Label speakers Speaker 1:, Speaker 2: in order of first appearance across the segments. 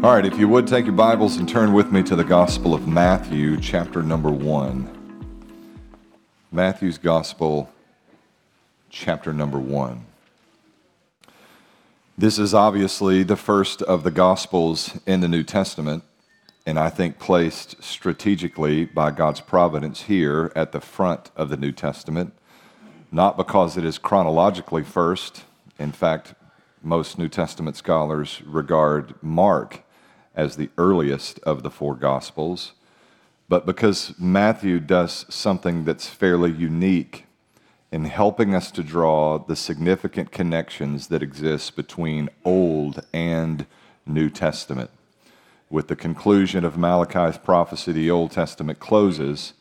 Speaker 1: All right, if you would take your Bibles and turn with me to the Gospel of Matthew, chapter number one. Matthew's Gospel, chapter number one. This is obviously the first of the Gospels in the New Testament, and I think placed strategically by God's providence here at the front of the New Testament, not because it is chronologically first. In fact, most New Testament scholars regard Mark as the earliest of the four Gospels, but because Matthew does something that's fairly unique in helping us to draw the significant connections that exist between Old and New Testament. With the conclusion of Malachi's prophecy, the Old Testament closes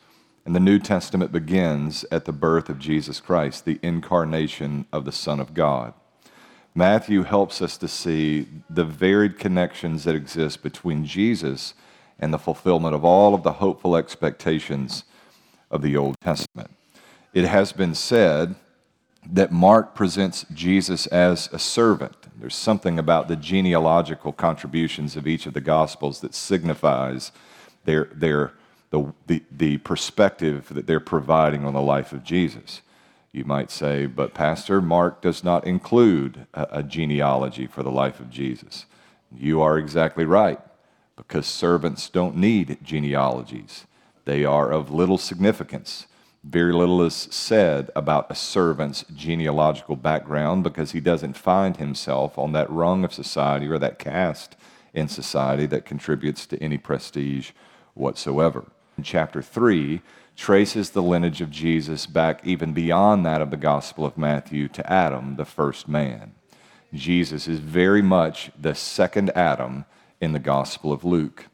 Speaker 1: and the New Testament begins at the birth of Jesus Christ, the incarnation of the Son of God. Matthew helps us to see the varied connections that exist between Jesus and the fulfillment of all of the hopeful expectations of the Old Testament. It has been said that Mark presents Jesus as a servant. There's something about the genealogical contributions of each of the Gospels that signifies their, their, the, the, the perspective that they're providing on the life of Jesus. You might say, but Pastor, Mark does not include a, a genealogy for the life of Jesus. You are exactly right, because servants don't need genealogies. They are of little significance. Very little is said about a servant's genealogical background because he doesn't find himself on that rung of society or that caste in society that contributes to any prestige whatsoever. In chapter 3, traces the lineage of Jesus back even beyond that of the Gospel of Matthew to Adam, the first man. Jesus is very much the second Adam in the Gospel of Luke.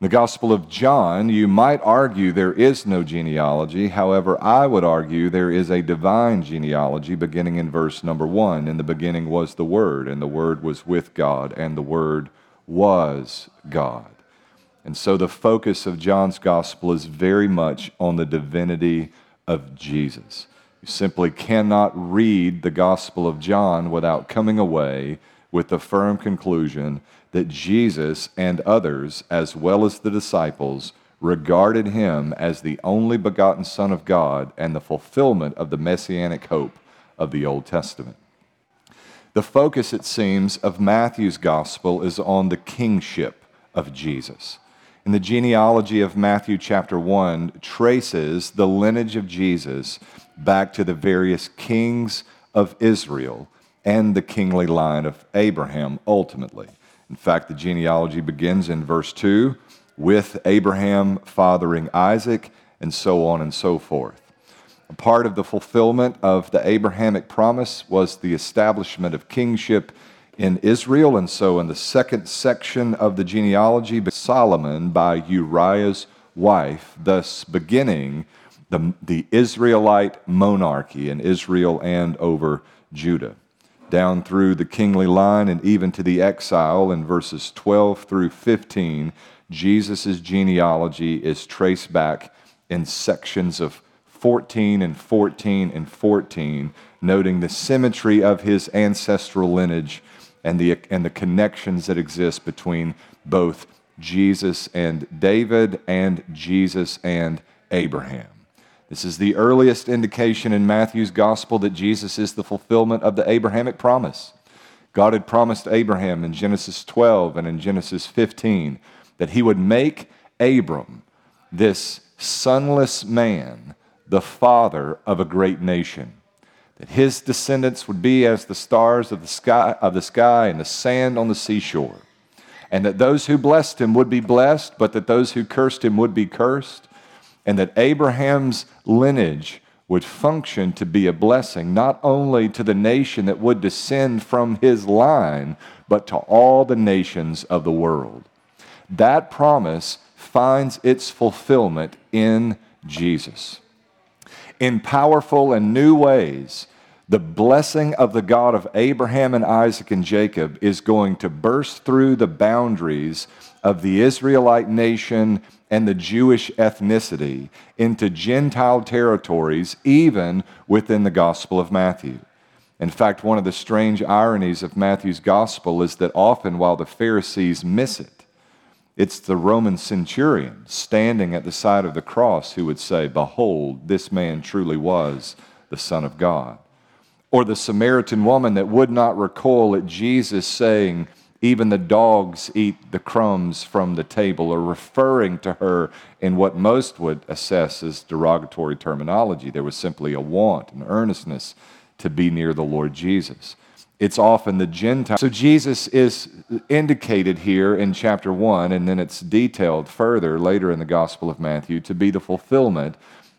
Speaker 1: In the Gospel of John, you might argue there is no genealogy. However, I would argue there is a divine genealogy beginning in verse number one. In the beginning was the Word, and the Word was with God, and the Word was God. And so the focus of John's gospel is very much on the divinity of Jesus. You simply cannot read the gospel of John without coming away with the firm conclusion that Jesus and others, as well as the disciples, regarded him as the only begotten Son of God and the fulfillment of the messianic hope of the Old Testament. The focus, it seems, of Matthew's gospel is on the kingship of Jesus. And the genealogy of Matthew chapter 1 traces the lineage of Jesus back to the various kings of Israel and the kingly line of Abraham ultimately. In fact, the genealogy begins in verse 2 with Abraham fathering Isaac, and so on and so forth. A part of the fulfillment of the Abrahamic promise was the establishment of kingship in Israel. And so, in the second section of the genealogy, Solomon by Uriah's wife, thus beginning the, the Israelite monarchy in Israel and over Judah. Down through the kingly line and even to the exile in verses 12 through 15, Jesus' genealogy is traced back in sections of 14 and 14 and 14, noting the symmetry of his ancestral lineage and the, and the connections that exist between both Jesus and David and Jesus and Abraham. This is the earliest indication in Matthew's gospel that Jesus is the fulfillment of the Abrahamic promise. God had promised Abraham in Genesis 12 and in Genesis 15 that he would make Abram, this sonless man, the father of a great nation that his descendants would be as the stars of the sky, of the sky and the sand on the seashore, and that those who blessed him would be blessed, but that those who cursed him would be cursed, and that Abraham's lineage would function to be a blessing not only to the nation that would descend from his line, but to all the nations of the world. That promise finds its fulfillment in Jesus. In powerful and new ways, the blessing of the God of Abraham and Isaac and Jacob is going to burst through the boundaries of the Israelite nation and the Jewish ethnicity into Gentile territories, even within the Gospel of Matthew. In fact, one of the strange ironies of Matthew's gospel is that often while the Pharisees miss it, it's the Roman centurion standing at the side of the cross who would say, Behold, this man truly was the Son of God. Or the Samaritan woman that would not recoil at Jesus saying, Even the dogs eat the crumbs from the table, or referring to her in what most would assess as derogatory terminology. There was simply a want, an earnestness to be near the Lord Jesus it's often the Gentile. So Jesus is indicated here in chapter 1, and then it's detailed further later in the Gospel of Matthew to be the fulfillment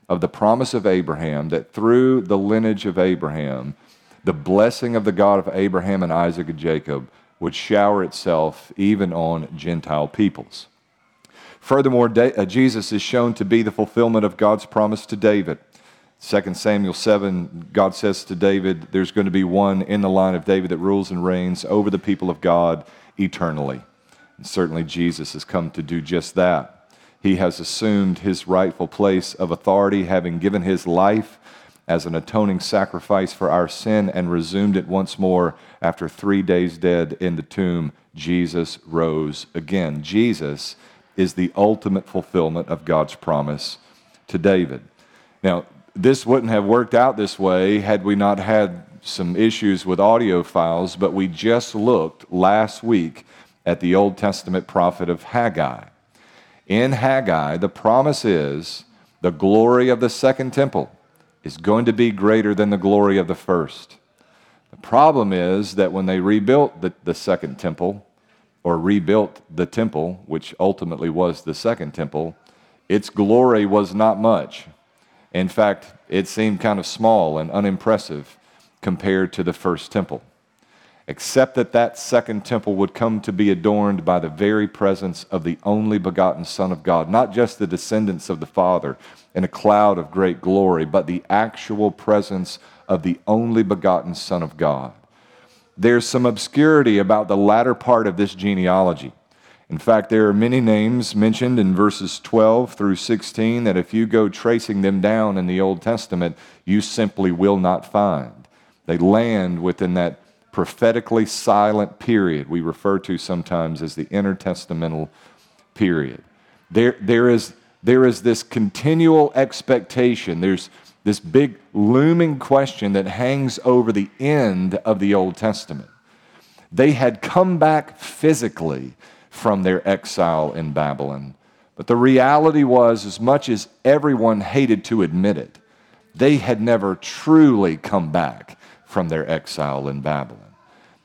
Speaker 1: of the promise of Abraham that through the lineage of Abraham, the blessing of the God of Abraham and Isaac and Jacob would shower itself even on Gentile peoples. Furthermore, uh, Jesus is shown to be the fulfillment of God's promise to David. 2 Samuel 7, God says to David, There's going to be one in the line of David that rules and reigns over the people of God eternally. And certainly Jesus has come to do just that. He has assumed his rightful place of authority, having given his life as an atoning sacrifice for our sin and resumed it once more after three days dead in the tomb. Jesus rose again. Jesus is the ultimate fulfillment of God's promise to David. Now, this wouldn't have worked out this way had we not had some issues with audio files, but we just looked last week at the Old Testament prophet of Haggai. In Haggai, the promise is the glory of the second temple is going to be greater than the glory of the first. The problem is that when they rebuilt the, the second temple, or rebuilt the temple, which ultimately was the second temple, its glory was not much. In fact, it seemed kind of small and unimpressive compared to the first temple. Except that that second temple would come to be adorned by the very presence of the only begotten Son of God, not just the descendants of the Father in a cloud of great glory, but the actual presence of the only begotten Son of God. There's some obscurity about the latter part of this genealogy. In fact, there are many names mentioned in verses 12 through 16 that if you go tracing them down in the Old Testament, you simply will not find. They land within that prophetically silent period we refer to sometimes as the intertestamental period. There, there, is, there is this continual expectation, there's this big looming question that hangs over the end of the Old Testament. They had come back physically from their exile in Babylon. But the reality was, as much as everyone hated to admit it, they had never truly come back from their exile in Babylon.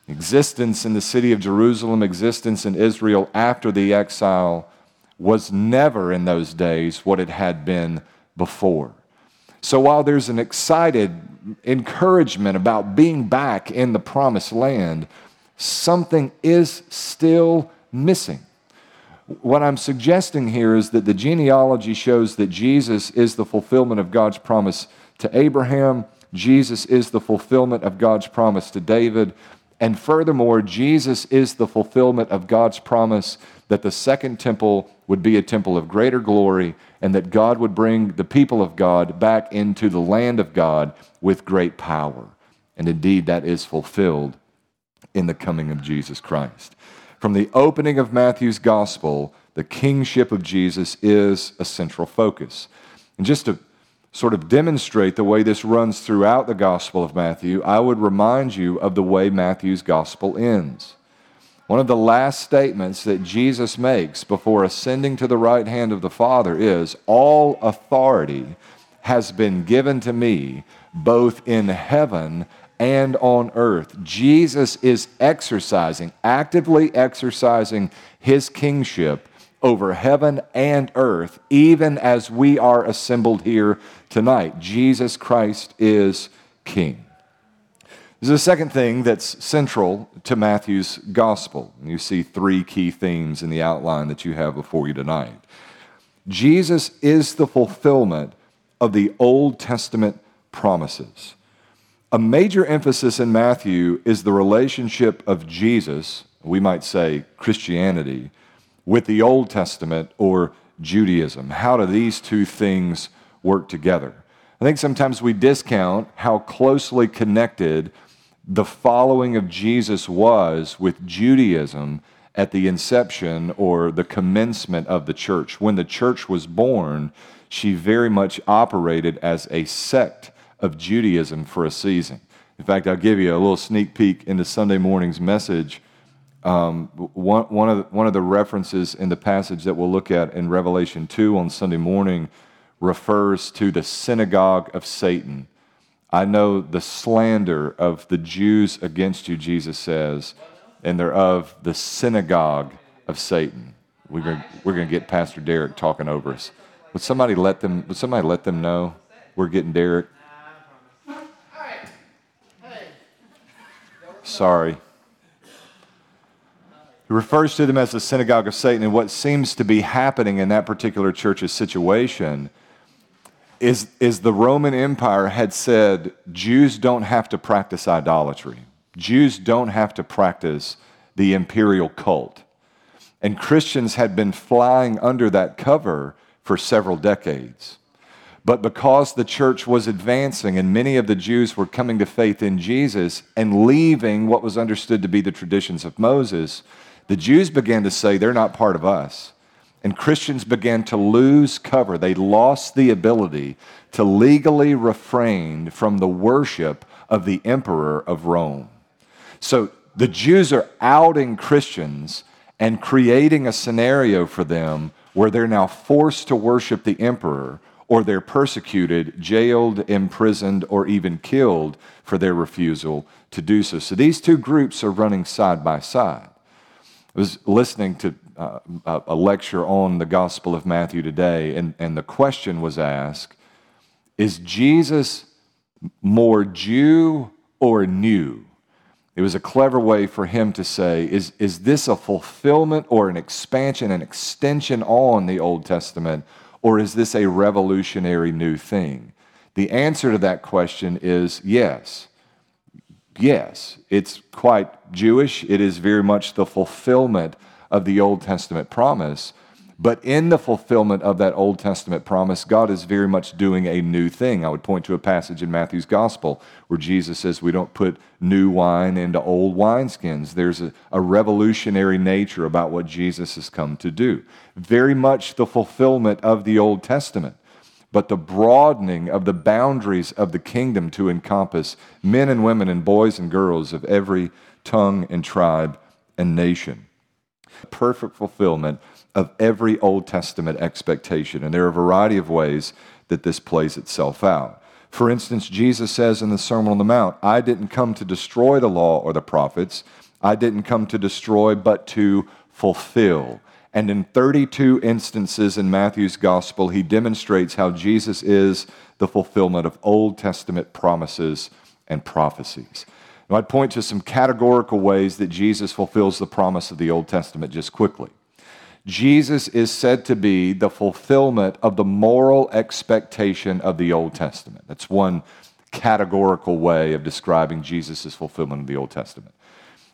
Speaker 1: Existence in the city of Jerusalem, existence in Israel after the exile was never in those days what it had been before. So while there's an excited encouragement about being back in the promised land, something is still missing. What I'm suggesting here is that the genealogy shows that Jesus is the fulfillment of God's promise to Abraham, Jesus is the fulfillment of God's promise to David, and furthermore, Jesus is the fulfillment of God's promise that the second temple would be a temple of greater glory and that God would bring the people of God back into the land of God with great power. And indeed, that is fulfilled in the coming of Jesus Christ. From the opening of Matthew's gospel, the kingship of Jesus is a central focus. And just to sort of demonstrate the way this runs throughout the gospel of Matthew, I would remind you of the way Matthew's gospel ends. One of the last statements that Jesus makes before ascending to the right hand of the Father is All authority has been given to me, both in heaven and on earth. Jesus is exercising, actively exercising his kingship over heaven and earth, even as we are assembled here tonight. Jesus Christ is King. There's a second thing that's central to Matthew's gospel. You see three key themes in the outline that you have before you tonight. Jesus is the fulfillment of the Old Testament promises. A major emphasis in Matthew is the relationship of Jesus, we might say Christianity, with the Old Testament or Judaism. How do these two things work together? I think sometimes we discount how closely connected the following of Jesus was with Judaism at the inception or the commencement of the church. When the church was born, she very much operated as a sect of Judaism for a season. In fact, I'll give you a little sneak peek into Sunday morning's message. Um, one, one, of the, one of the references in the passage that we'll look at in Revelation 2 on Sunday morning refers to the synagogue of Satan. I know the slander of the Jews against you, Jesus says, and they're of the synagogue of Satan. We're going we're to get Pastor Derek talking over us. Would somebody let them, would somebody let them know we're getting Derek? Sorry. He refers to them as the synagogue of Satan, and what seems to be happening in that particular church's situation is, is the Roman Empire had said Jews don't have to practice idolatry. Jews don't have to practice the imperial cult. And Christians had been flying under that cover for several decades. But because the church was advancing and many of the Jews were coming to faith in Jesus and leaving what was understood to be the traditions of Moses, the Jews began to say they're not part of us. And Christians began to lose cover. They lost the ability to legally refrain from the worship of the emperor of Rome. So the Jews are outing Christians and creating a scenario for them where they're now forced to worship the emperor or they're persecuted, jailed, imprisoned, or even killed for their refusal to do so. So these two groups are running side by side. I was listening to uh, a lecture on the Gospel of Matthew today, and, and the question was asked Is Jesus more Jew or new? It was a clever way for him to say, is, is this a fulfillment or an expansion, an extension on the Old Testament, or is this a revolutionary new thing? The answer to that question is yes yes, it's quite Jewish. It is very much the fulfillment of the Old Testament promise. But in the fulfillment of that Old Testament promise, God is very much doing a new thing. I would point to a passage in Matthew's Gospel where Jesus says we don't put new wine into old wineskins. There's a, a revolutionary nature about what Jesus has come to do. Very much the fulfillment of the Old Testament but the broadening of the boundaries of the kingdom to encompass men and women and boys and girls of every tongue and tribe and nation. Perfect fulfillment of every Old Testament expectation. And there are a variety of ways that this plays itself out. For instance, Jesus says in the Sermon on the Mount, I didn't come to destroy the law or the prophets, I didn't come to destroy, but to fulfill. And in 32 instances in Matthew's gospel, he demonstrates how Jesus is the fulfillment of Old Testament promises and prophecies. I'd point to some categorical ways that Jesus fulfills the promise of the Old Testament just quickly. Jesus is said to be the fulfillment of the moral expectation of the Old Testament. That's one categorical way of describing Jesus' fulfillment of the Old Testament.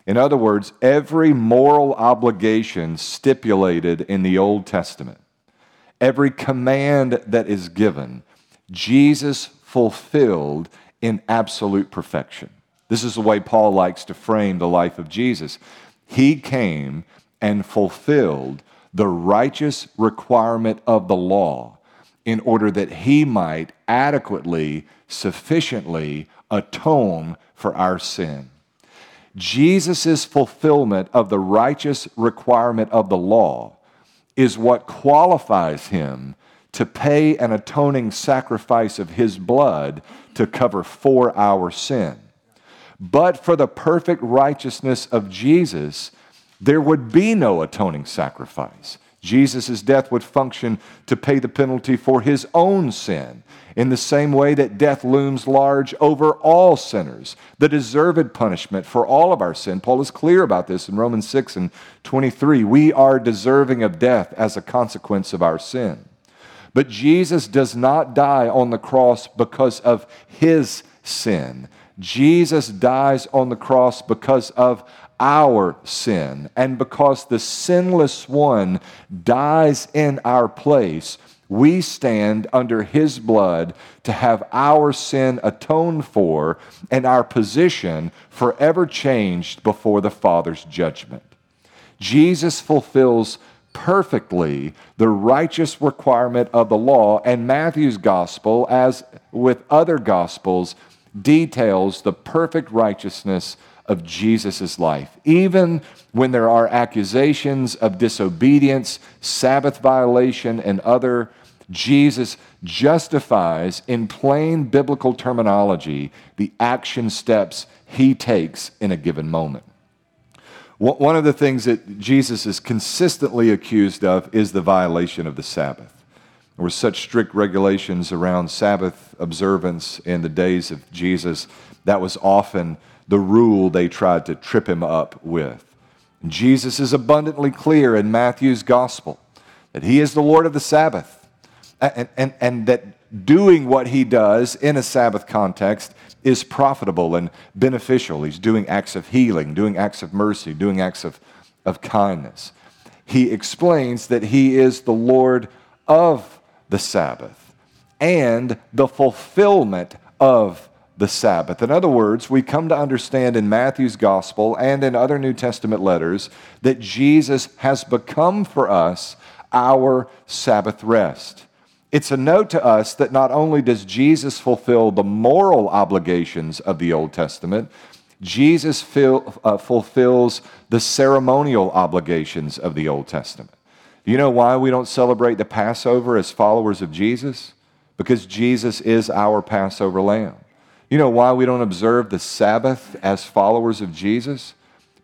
Speaker 1: In other words, every moral obligation stipulated in the Old Testament, every command that is given, Jesus fulfilled in absolute perfection. This is the way Paul likes to frame the life of Jesus. He came and fulfilled the righteous requirement of the law in order that he might adequately, sufficiently atone for our sin. Jesus' fulfillment of the righteous requirement of the law is what qualifies him to pay an atoning sacrifice of his blood to cover for our sin. But for the perfect righteousness of Jesus, there would be no atoning sacrifice. Jesus' death would function to pay the penalty for his own sin, in the same way that death looms large over all sinners, the deserved punishment for all of our sin. Paul is clear about this in Romans 6 and 23. We are deserving of death as a consequence of our sin. But Jesus does not die on the cross because of his sin. Jesus dies on the cross because of our sin. And because the sinless one dies in our place, we stand under his blood to have our sin atoned for and our position forever changed before the Father's judgment. Jesus fulfills perfectly the righteous requirement of the law, and Matthew's gospel, as with other gospels, details the perfect righteousness of Jesus' life. Even when there are accusations of disobedience, Sabbath violation, and other, Jesus justifies in plain biblical terminology the action steps he takes in a given moment. One of the things that Jesus is consistently accused of is the violation of the Sabbath. There were such strict regulations around Sabbath observance in the days of Jesus. That was often the rule they tried to trip him up with. Jesus is abundantly clear in Matthew's gospel that he is the Lord of the Sabbath and, and, and that doing what he does in a Sabbath context is profitable and beneficial. He's doing acts of healing, doing acts of mercy, doing acts of, of kindness. He explains that he is the Lord of the Sabbath and the fulfillment of the Sabbath. In other words, we come to understand in Matthew's gospel and in other New Testament letters that Jesus has become for us our Sabbath rest. It's a note to us that not only does Jesus fulfill the moral obligations of the Old Testament, Jesus fill, uh, fulfills the ceremonial obligations of the Old Testament. You know why we don't celebrate the Passover as followers of Jesus? Because Jesus is our Passover lamb. You know why we don't observe the Sabbath as followers of Jesus?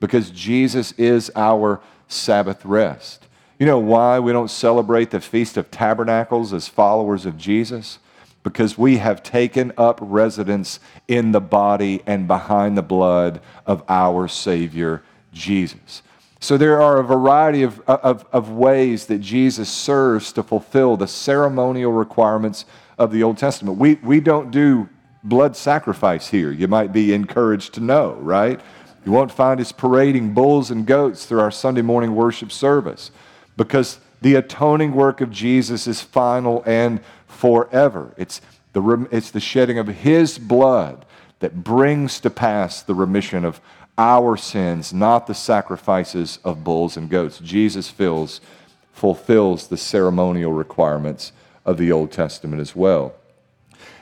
Speaker 1: Because Jesus is our Sabbath rest. You know why we don't celebrate the Feast of Tabernacles as followers of Jesus? Because we have taken up residence in the body and behind the blood of our Savior, Jesus. So there are a variety of, of, of ways that Jesus serves to fulfill the ceremonial requirements of the Old Testament. We, we don't do blood sacrifice here. You might be encouraged to know, right? You won't find us parading bulls and goats through our Sunday morning worship service because the atoning work of Jesus is final and forever. It's the, it's the shedding of his blood that brings to pass the remission of our sins, not the sacrifices of bulls and goats. Jesus fills, fulfills the ceremonial requirements of the Old Testament as well.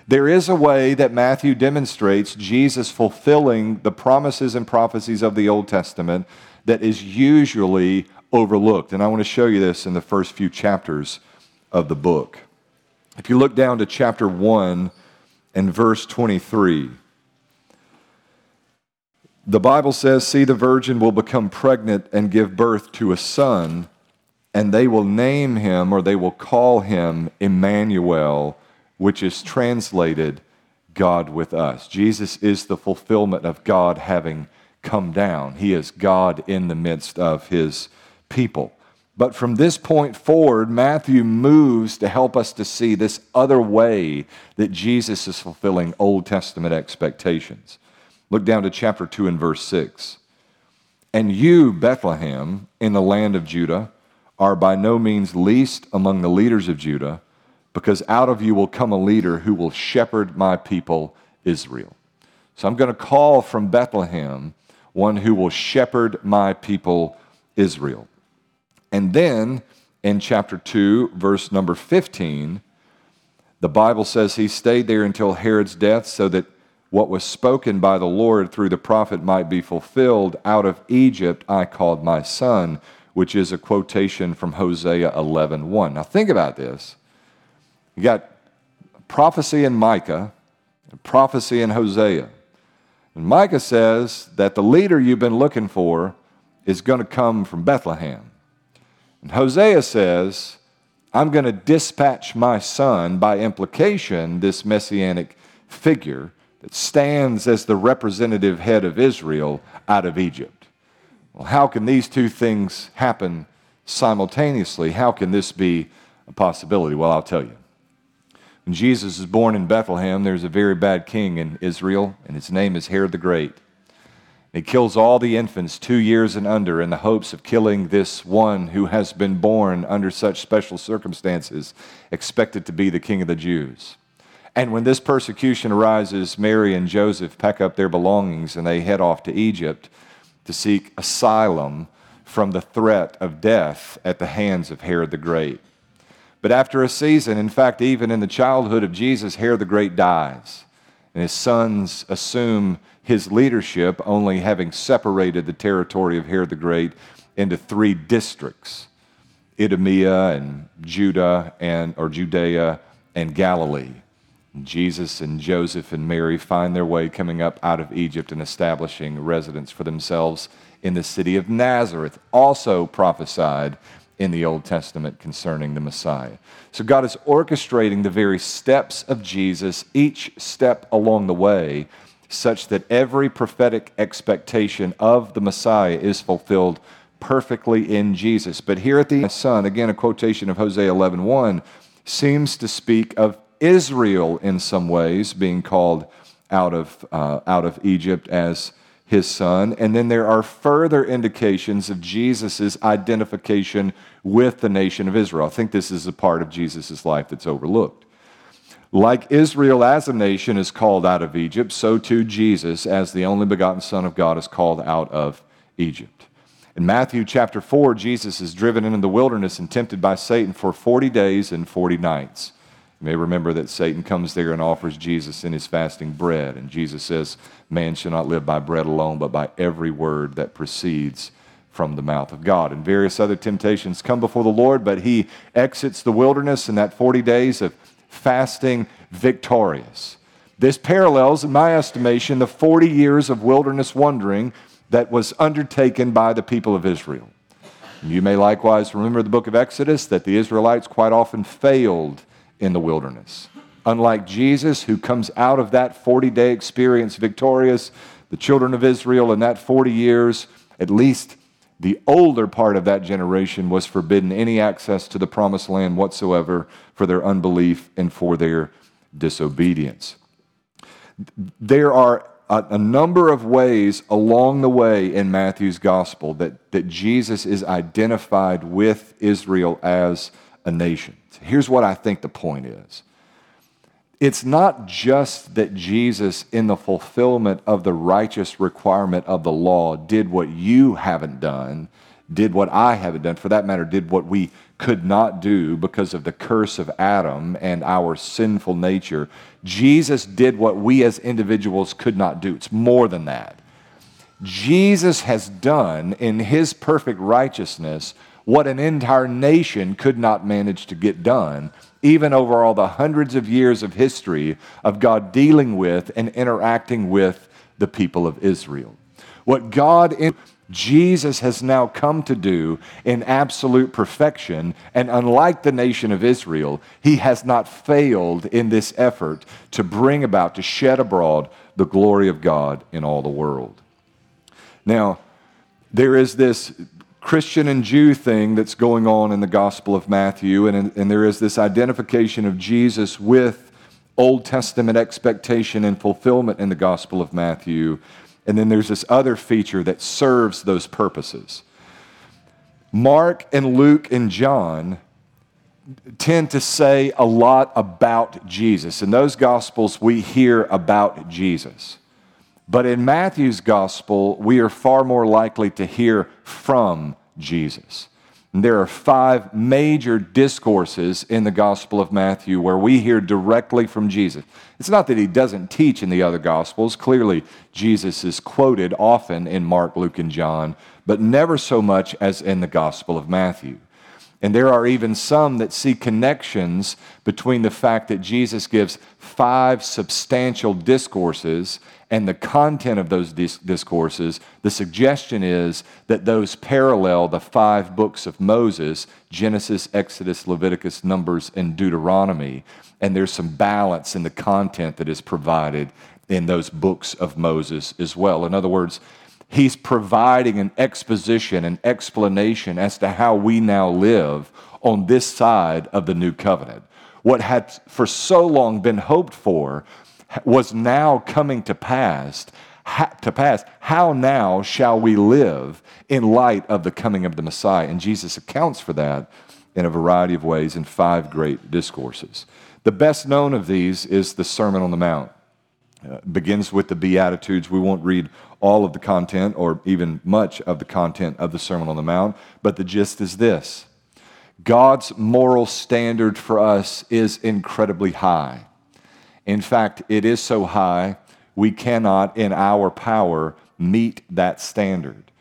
Speaker 1: There is a way that Matthew demonstrates Jesus fulfilling the promises and prophecies of the Old Testament that is usually overlooked. And I want to show you this in the first few chapters of the book. If you look down to chapter 1 and verse 23, the Bible says, See, the virgin will become pregnant and give birth to a son, and they will name him or they will call him Emmanuel, which is translated God with us. Jesus is the fulfillment of God having come down. He is God in the midst of his people. But from this point forward, Matthew moves to help us to see this other way that Jesus is fulfilling Old Testament expectations. Look down to chapter 2 and verse 6. And you, Bethlehem, in the land of Judah, are by no means least among the leaders of Judah, because out of you will come a leader who will shepherd my people Israel. So I'm going to call from Bethlehem one who will shepherd my people Israel. And then in chapter 2, verse number 15, the Bible says he stayed there until Herod's death so that what was spoken by the Lord through the prophet might be fulfilled. Out of Egypt I called my son, which is a quotation from Hosea 11:1. Now think about this. You got prophecy in Micah, prophecy in Hosea. And Micah says that the leader you've been looking for is going to come from Bethlehem. And Hosea says, I'm going to dispatch my son, by implication, this messianic figure stands as the representative head of Israel out of Egypt. Well, how can these two things happen simultaneously? How can this be a possibility? Well, I'll tell you. When Jesus is born in Bethlehem, there's a very bad king in Israel, and his name is Herod the Great. He kills all the infants two years and under in the hopes of killing this one who has been born under such special circumstances, expected to be the king of the Jews. And when this persecution arises, Mary and Joseph pack up their belongings and they head off to Egypt to seek asylum from the threat of death at the hands of Herod the Great. But after a season, in fact, even in the childhood of Jesus, Herod the Great dies. And his sons assume his leadership, only having separated the territory of Herod the Great into three districts Idumea and Judah and or Judea and Galilee. Jesus and Joseph and Mary find their way coming up out of Egypt and establishing residence for themselves in the city of Nazareth, also prophesied in the Old Testament concerning the Messiah. So God is orchestrating the very steps of Jesus, each step along the way, such that every prophetic expectation of the Messiah is fulfilled perfectly in Jesus. But here at the Son, again a quotation of Hosea 11:1 seems to speak of Israel in some ways being called out of, uh, out of Egypt as his son. And then there are further indications of Jesus' identification with the nation of Israel. I think this is a part of Jesus' life that's overlooked. Like Israel as a nation is called out of Egypt, so too Jesus, as the only begotten Son of God, is called out of Egypt. In Matthew chapter 4, Jesus is driven into the wilderness and tempted by Satan for 40 days and 40 nights. You may remember that Satan comes there and offers Jesus in his fasting bread. And Jesus says, Man shall not live by bread alone, but by every word that proceeds from the mouth of God. And various other temptations come before the Lord, but he exits the wilderness in that 40 days of fasting victorious. This parallels, in my estimation, the 40 years of wilderness wandering that was undertaken by the people of Israel. You may likewise remember the book of Exodus that the Israelites quite often failed in the wilderness. Unlike Jesus, who comes out of that 40 day experience victorious, the children of Israel in that 40 years, at least the older part of that generation, was forbidden any access to the promised land whatsoever for their unbelief and for their disobedience. There are a, number of ways along the way in Matthew's gospel that, that Jesus is identified with Israel as a nation. Here's what I think the point is it's not just that Jesus, in the fulfillment of the righteous requirement of the law, did what you haven't done, did what I haven't done, for that matter, did what we could not do because of the curse of Adam and our sinful nature. Jesus did what we as individuals could not do. It's more than that. Jesus has done in his perfect righteousness what an entire nation could not manage to get done, even over all the hundreds of years of history of God dealing with and interacting with the people of Israel. What God in Jesus has now come to do in absolute perfection, and unlike the nation of Israel, he has not failed in this effort to bring about, to shed abroad the glory of God in all the world. Now, there is this Christian and Jew thing that's going on in the Gospel of Matthew, and, and there is this identification of Jesus with Old Testament expectation and fulfillment in the Gospel of Matthew. And then there's this other feature that serves those purposes. Mark and Luke and John tend to say a lot about Jesus. In those Gospels, we hear about Jesus. But in Matthew's gospel, we are far more likely to hear from Jesus. And there are five major discourses in the Gospel of Matthew where we hear directly from Jesus. It's not that he doesn't teach in the other Gospels. Clearly, Jesus is quoted often in Mark, Luke, and John, but never so much as in the Gospel of Matthew. And there are even some that see connections between the fact that Jesus gives five substantial discourses and the content of those discourses. The suggestion is that those parallel the five books of Moses Genesis, Exodus, Leviticus, Numbers, and Deuteronomy. And there's some balance in the content that is provided in those books of Moses as well. In other words, He's providing an exposition, an explanation as to how we now live on this side of the new covenant. What had for so long been hoped for was now coming to pass. to pass, how now shall we live in light of the coming of the Messiah? And Jesus accounts for that in a variety of ways in five great discourses. The best known of these is the Sermon on the Mount. Uh, begins with the Beatitudes. We won't read all of the content or even much of the content of the Sermon on the Mount, but the gist is this God's moral standard for us is incredibly high. In fact, it is so high, we cannot, in our power, meet that standard.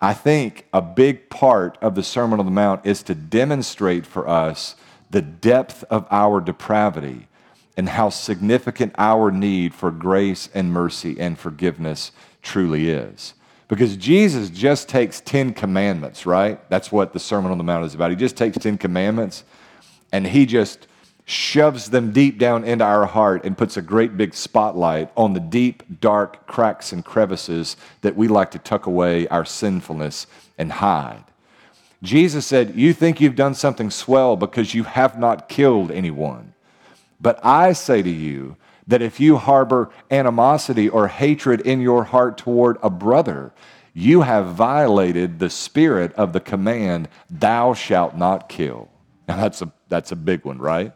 Speaker 1: I think a big part of the Sermon on the Mount is to demonstrate for us the depth of our depravity and how significant our need for grace and mercy and forgiveness truly is. Because Jesus just takes 10 commandments, right? That's what the Sermon on the Mount is about. He just takes 10 commandments and he just shoves them deep down into our heart and puts a great big spotlight on the deep, dark cracks and crevices that we like to tuck away our sinfulness and hide. Jesus said, You think you've done something swell because you have not killed anyone. But I say to you that if you harbor animosity or hatred in your heart toward a brother, you have violated the spirit of the command, Thou shalt not kill. Now, that's a, that's a big one, right?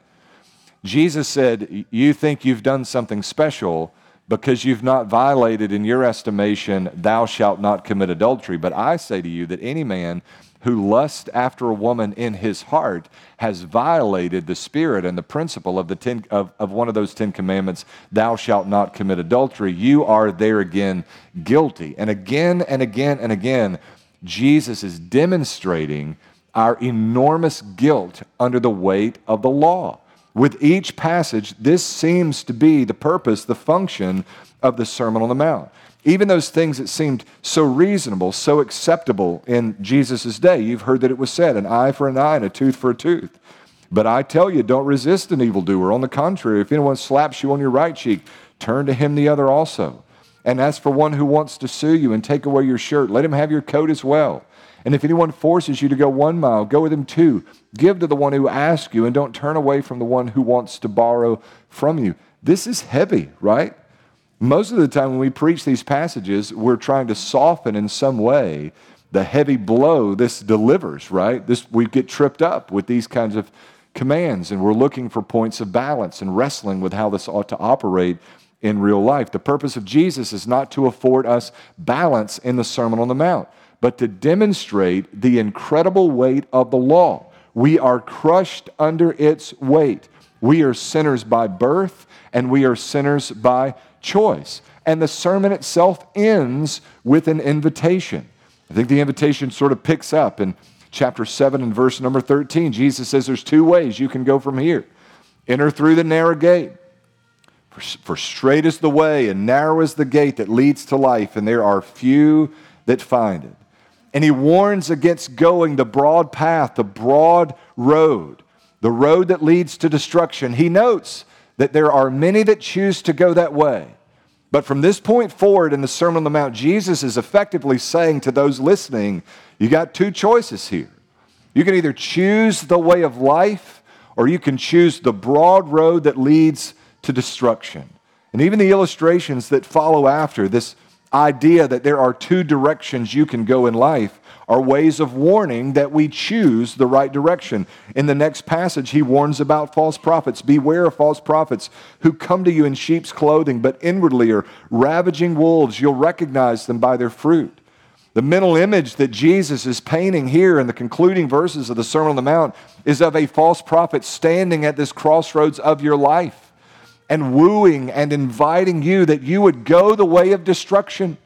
Speaker 1: Jesus said, You think you've done something special because you've not violated, in your estimation, Thou shalt not commit adultery. But I say to you that any man who lusts after a woman in his heart has violated the spirit and the principle of, the ten, of, of one of those Ten Commandments, thou shalt not commit adultery. You are there again guilty. And again and again and again, Jesus is demonstrating our enormous guilt under the weight of the law. With each passage, this seems to be the purpose, the function of the Sermon on the Mount. Even those things that seemed so reasonable, so acceptable in Jesus' day. You've heard that it was said, an eye for an eye and a tooth for a tooth. But I tell you, don't resist an evildoer. On the contrary, if anyone slaps you on your right cheek, turn to him the other also. And as for one who wants to sue you and take away your shirt, let him have your coat as well. And if anyone forces you to go one mile, go with him two. Give to the one who asks you, and don't turn away from the one who wants to borrow from you. This is heavy, right? Most of the time, when we preach these passages, we're trying to soften in some way the heavy blow this delivers, right? This, we get tripped up with these kinds of commands, and we're looking for points of balance and wrestling with how this ought to operate in real life. The purpose of Jesus is not to afford us balance in the Sermon on the Mount, but to demonstrate the incredible weight of the law. We are crushed under its weight. We are sinners by birth, and we are sinners by choice. And the sermon itself ends with an invitation. I think the invitation sort of picks up in chapter 7 and verse number 13. Jesus says there's two ways you can go from here enter through the narrow gate. For, straight is the way and narrow is the gate that leads to life, and there are few that find it. And he warns against going the broad path, the broad road, the road that leads to destruction. He notes that there are many that choose to go that way. But from this point forward in the Sermon on the Mount, Jesus is effectively saying to those listening, you got two choices here. You can either choose the way of life or you can choose the broad road that leads to destruction. And even the illustrations that follow after this idea that there are two directions you can go in life are ways of warning that we choose the right direction. In the next passage, he warns about false prophets. Beware of false prophets who come to you in sheep's clothing, but inwardly are ravaging wolves. You'll recognize them by their fruit. The mental image that Jesus is painting here in the concluding verses of the Sermon on the Mount is of a false prophet standing at this crossroads of your life and wooing and inviting you that you would go the way of destruction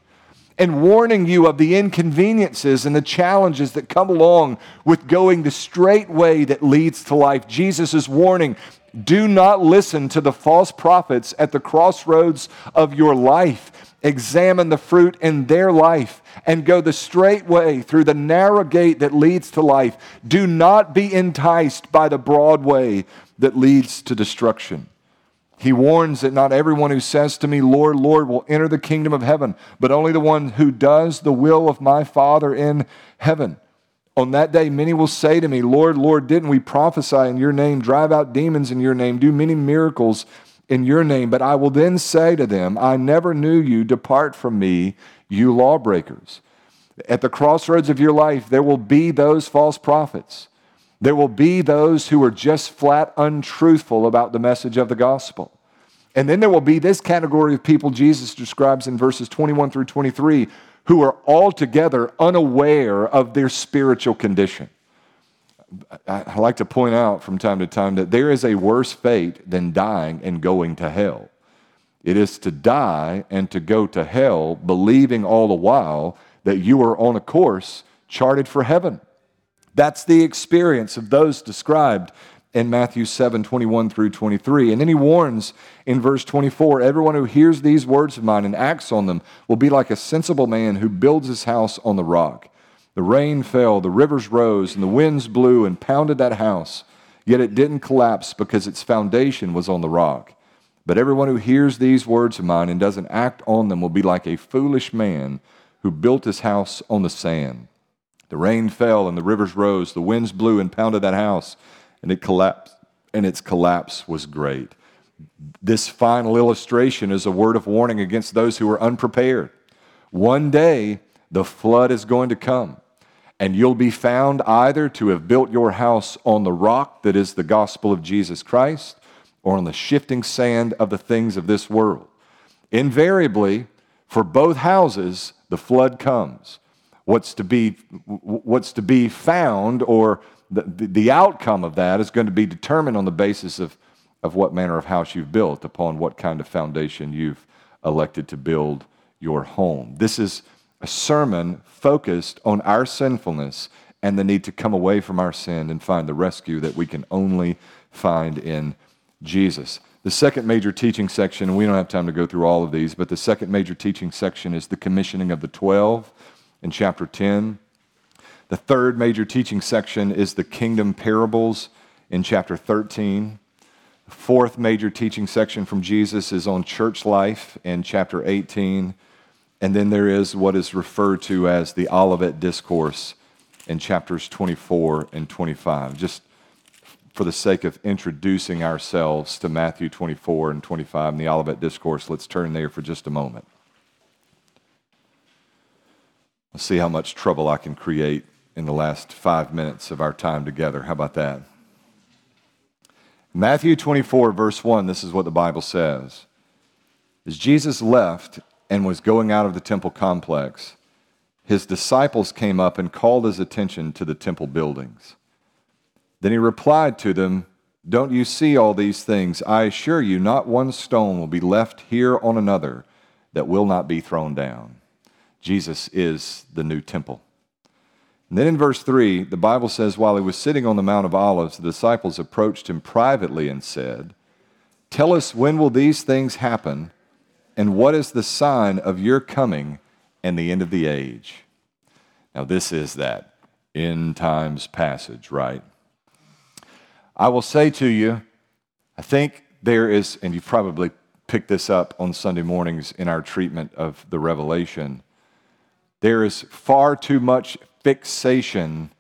Speaker 1: and warning you of the inconveniences and the challenges that come along with going the straight way that leads to life. Jesus is warning do not listen to the false prophets at the crossroads of your life. Examine the fruit in their life and go the straight way through the narrow gate that leads to life. Do not be enticed by the broad way that leads to destruction. He warns that not everyone who says to me, Lord, Lord, will enter the kingdom of heaven, but only the one who does the will of my Father in heaven. On that day, many will say to me, Lord, Lord, didn't we prophesy in your name, drive out demons in your name, do many miracles in your name, but I will then say to them, I never knew you. Depart from me, you lawbreakers. At the crossroads of your life, there will be those false prophets. There will be those who are just flat untruthful about the message of the gospel. And then there will be this category of people Jesus describes in verses 21 through 23 who are altogether unaware of their spiritual condition. I like to point out from time to time that there is a worse fate than dying and going to hell. It is to die and to go to hell, believing all the while that you are on a course charted for heaven. That's the experience of those described in Matthew 7 21 through 23. And then he warns in verse 24 everyone who hears these words of mine and acts on them will be like a sensible man who builds his house on the rock. The rain fell, the rivers rose, and the winds blew and pounded that house. Yet it didn't collapse because its foundation was on the rock. But everyone who hears these words of mine and doesn't act on them will be like a foolish man who built his house on the sand. The rain fell and the rivers rose, the winds blew and pounded that house and it collapsed, and its collapse was great. This final illustration is a word of warning against those who are unprepared. One day, the flood is going to come, and you'll be found either to have built your house on the rock that is the gospel of Jesus Christ or on the shifting sand of the things of this world. Invariably, for both houses, the flood comes. What's to be, what's to be found or the, the outcome of that is going to be determined on the basis of, of what manner of house you've built, upon what kind of foundation you've elected to build your home. This is a sermon focused on our sinfulness and the need to come away from our sin and find the rescue that we can only find in Jesus. The second major teaching section, and we don't have time to go through all of these, but the second major teaching section is the commissioning of the 12 in chapter 10. The third major teaching section is the kingdom parables in chapter 13. The fourth major teaching section from Jesus is on church life in chapter 18. And then there is what is referred to as the Olivet Discourse in chapters 24 and 25. Just for the sake of introducing ourselves to Matthew 24 and 25 and the Olivet Discourse, let's turn there for just a moment. Let's see how much trouble I can create in the last five minutes of our time together. How about that? Matthew 24, verse 1, this is what the Bible says. As Jesus left and was going out of the temple complex, his disciples came up and called his attention to the temple buildings. Then he replied to them, Don't you see all these things? I assure you, not one stone will be left here on another that will not be thrown down. Jesus is the new temple. And then in verse 3, the Bible says, While he was sitting on the Mount of Olives, the disciples approached him privately and said, Tell us when will these things happen, and what is the sign of your coming and the end of the age? Now, this is that end times passage, right? I will say to you, I think there is, and you've probably picked this up on Sunday mornings in our treatment of the Revelation, there is far too much fixation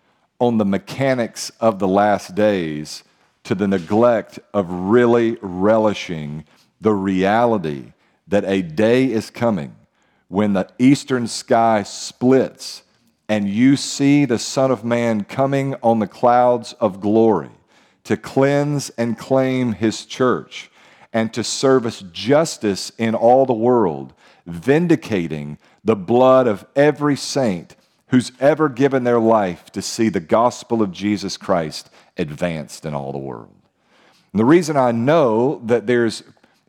Speaker 1: on the mechanics of the last days to the neglect of really relishing the reality that a day is coming when the eastern sky splits and you see the Son of Man coming on the clouds of glory to cleanse and claim his church and to service justice in all the world, vindicating the blood of every saint who's ever given their life to see the gospel of Jesus Christ advanced in all the world. And the reason I know that there's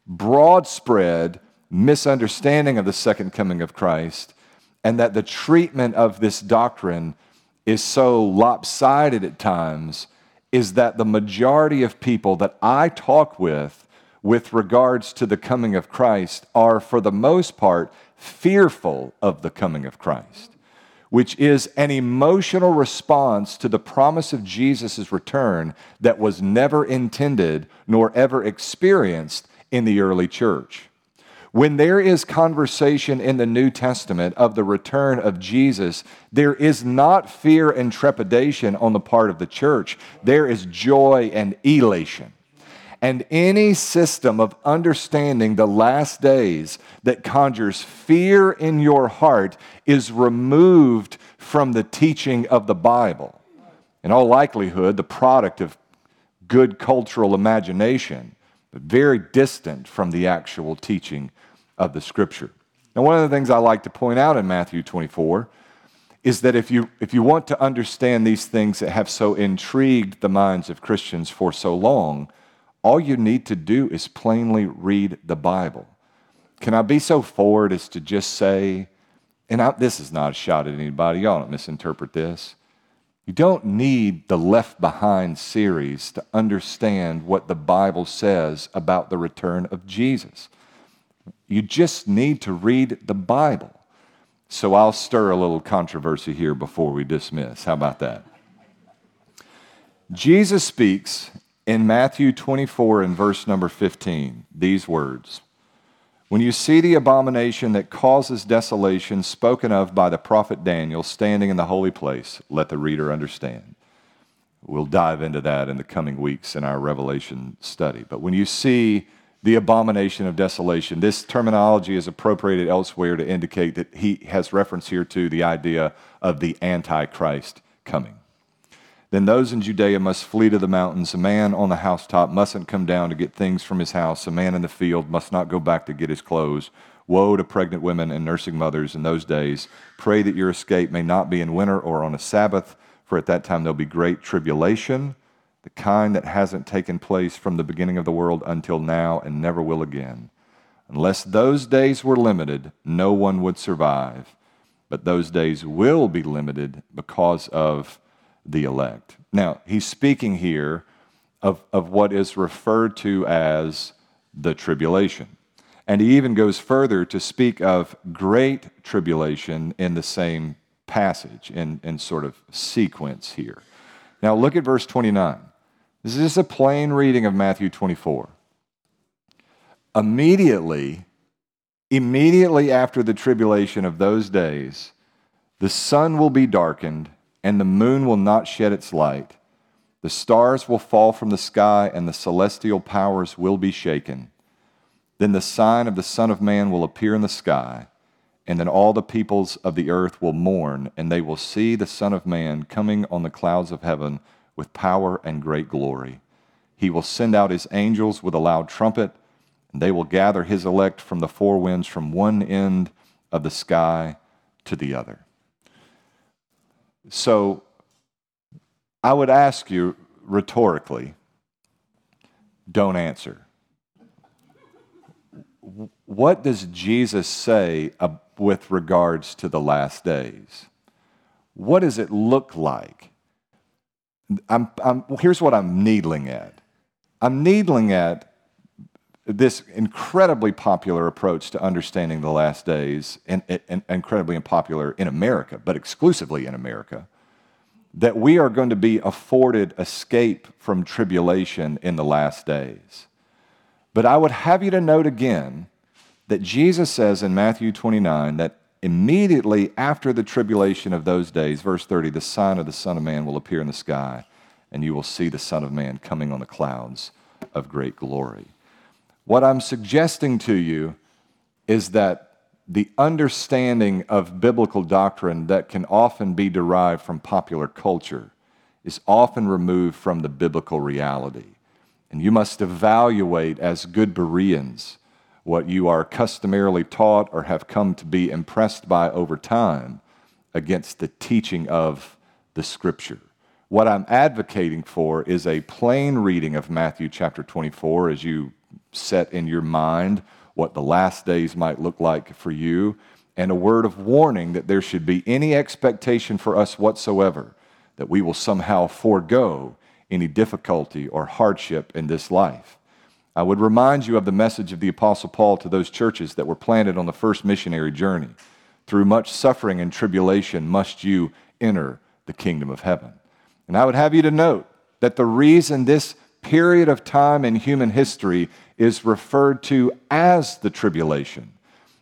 Speaker 1: broad spread misunderstanding of the second coming of Christ and that the treatment of this doctrine is so lopsided at times is that the majority of people that I talk with with regards to the coming of Christ are, for the most part, fearful of the coming of Christ which is an emotional response to the promise of Jesus' return that was never intended nor ever experienced in the early church. When there is conversation in the New Testament of the return of Jesus, there is not fear and trepidation on the part of the church, there is joy and elation. And any system of understanding the last days that conjures fear in your heart is removed from the teaching of the Bible. In all likelihood, the product of good cultural imagination, but very distant from the actual teaching of the Scripture. Now, one of the things I like to point out in Matthew 24 is that if you, if you want to understand these things that have so intrigued the minds of Christians for so long, all you need to do is plainly read the Bible. Can I be so forward as to just say, and I, this is not a shot at anybody, y'all don't misinterpret this. You don't need the Left Behind series to understand what the Bible says about the return of Jesus. You just need to read the Bible. So I'll stir a little controversy here before we dismiss. How about that? Jesus speaks in Matthew 24 and verse number 15 these words When you see the abomination that causes desolation spoken of by the prophet Daniel standing in the holy place, let the reader understand. We'll dive into that in the coming weeks in our Revelation study. But when you see the abomination of desolation. This terminology is appropriated elsewhere to indicate that he has reference here to the idea of the Antichrist coming. Then those in Judea must flee to the mountains. A man on the housetop mustn't come down to get things from his house. A man in the field must not go back to get his clothes. Woe to pregnant women and nursing mothers in those days. Pray that your escape may not be in winter or on a Sabbath, for at that time there'll be great tribulation the kind that hasn't taken place from the beginning of the world until now and never will again. Unless those days were limited, no one would survive. But those days will be limited because of the elect. Now, he's speaking here of, of what is referred to as the tribulation. And he even goes further to speak of great tribulation in the same passage, in, in sort of sequence here. Now, look at verse 29. This is just a plain reading of Matthew 24. Immediately, immediately after the tribulation of those days, the sun will be darkened, and the moon will not shed its light. The stars will fall from the sky, and the celestial powers will be shaken. Then the sign of the Son of Man will appear in the sky, and then all the peoples of the earth will mourn, and they will see the Son of Man coming on the clouds of heaven with power and great glory. He will send out his angels with a loud trumpet, and they will gather his elect from the four winds from one end of the sky to the other. So I would ask you rhetorically don't answer. What does Jesus say with regards to the last days? What does it look like? I'm, I'm, here's what I'm needling at I'm needling at this incredibly popular approach to understanding the last days, and, and incredibly unpopular in America, but exclusively in America, that we are going to be afforded escape from tribulation in the last days. But I would have you to note again that Jesus says in Matthew 29 that immediately after the tribulation of those days, verse 30, the sign of the Son of Man will appear in the sky, and you will see the Son of Man coming on the clouds of great glory. What I'm suggesting to you is that the understanding of biblical doctrine that can often be derived from popular culture is often removed from the biblical reality. And you must evaluate as good Bereans what you are customarily taught or have come to be impressed by over time against the teaching of the Scripture. What I'm advocating for is a plain reading of Matthew chapter 24 as you set in your mind what the last days might look like for you, and a word of warning that there should be any expectation for us whatsoever that we will somehow forego any difficulty or hardship in this life. I would remind you of the message of the Apostle Paul to those churches that were planted on the first missionary journey. Through much suffering and tribulation must you enter the kingdom of heaven. And I would have you to note that the reason this period of time in human history is referred to as the tribulation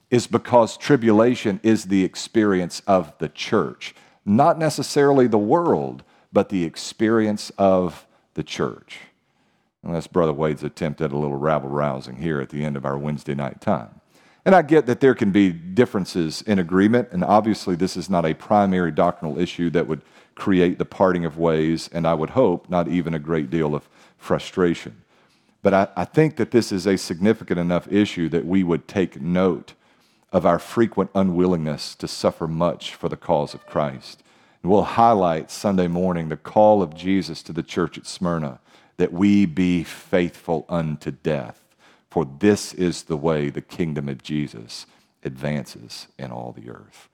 Speaker 1: is because tribulation is the experience of the church, not necessarily the world, but the experience of the church. And that's Brother Wade's attempt at a little rabble rousing here at the end of our Wednesday night time. And I get that there can be differences in agreement, and obviously, this is not a primary doctrinal issue that would create the parting of ways, and I would hope not even a great deal of frustration. But I, I think that this is a significant enough issue that we would take note of our frequent unwillingness to suffer much for the cause of Christ. And we'll highlight Sunday morning the call of Jesus to the church at Smyrna that we be faithful unto death. For this is the way the kingdom of Jesus advances in all the earth.